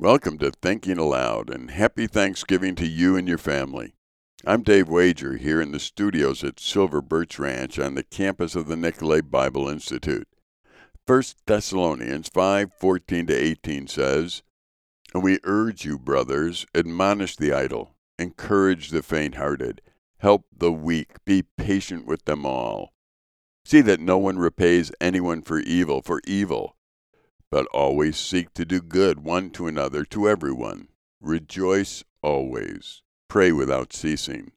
Welcome to Thinking Aloud and happy Thanksgiving to you and your family. I'm Dave Wager here in the studios at Silver Birch Ranch on the campus of the Nicolet Bible Institute. 1 Thessalonians 5:14 to 18 says, "And we urge you, brothers, admonish the idle, encourage the faint-hearted, help the weak, be patient with them all. See that no one repays anyone for evil for evil, but always seek to do good one to another, to everyone. Rejoice always. Pray without ceasing.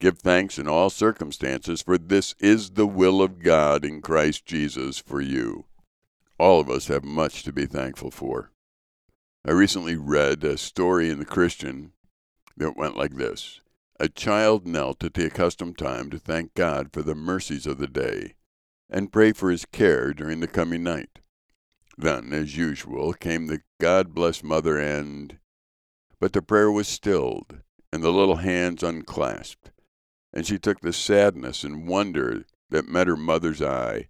Give thanks in all circumstances, for this is the will of God in Christ Jesus for you. All of us have much to be thankful for. I recently read a story in the Christian that went like this A child knelt at the accustomed time to thank God for the mercies of the day and pray for his care during the coming night. Then, as usual, came the God bless mother and. But the prayer was stilled, and the little hands unclasped, and she took the sadness and wonder that met her mother's eye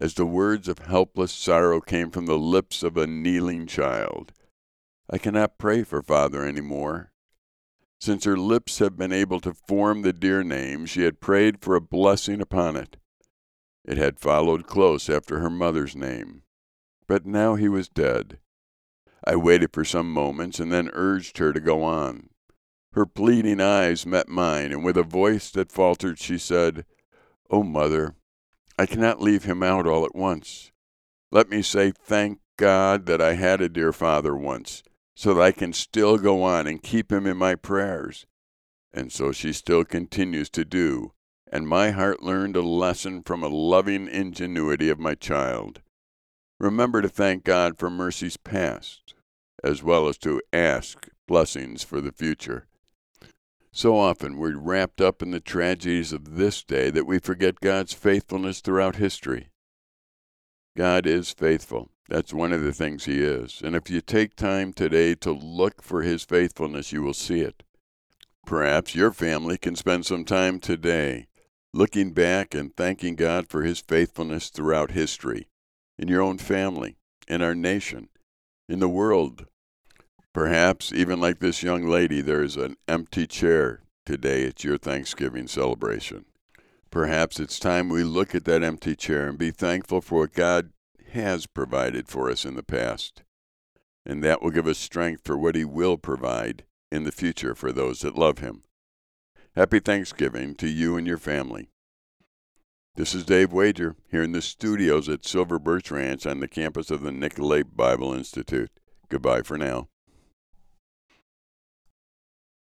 as the words of helpless sorrow came from the lips of a kneeling child. I cannot pray for father any more. Since her lips had been able to form the dear name, she had prayed for a blessing upon it. It had followed close after her mother's name. But now he was dead. I waited for some moments and then urged her to go on. Her pleading eyes met mine, and with a voice that faltered, she said, Oh, mother, I cannot leave him out all at once. Let me say, thank God that I had a dear father once, so that I can still go on and keep him in my prayers. And so she still continues to do, and my heart learned a lesson from a loving ingenuity of my child. Remember to thank God for mercies past, as well as to ask blessings for the future. So often we're wrapped up in the tragedies of this day that we forget God's faithfulness throughout history. God is faithful. That's one of the things He is. And if you take time today to look for His faithfulness, you will see it. Perhaps your family can spend some time today looking back and thanking God for His faithfulness throughout history, in your own family, in our nation, in the world, Perhaps, even like this young lady, there is an empty chair today at your Thanksgiving celebration. Perhaps it's time we look at that empty chair and be thankful for what God has provided for us in the past. And that will give us strength for what He will provide in the future for those that love Him. Happy Thanksgiving to you and your family. This is Dave Wager here in the studios at Silver Birch Ranch on the campus of the Nicolet Bible Institute. Goodbye for now.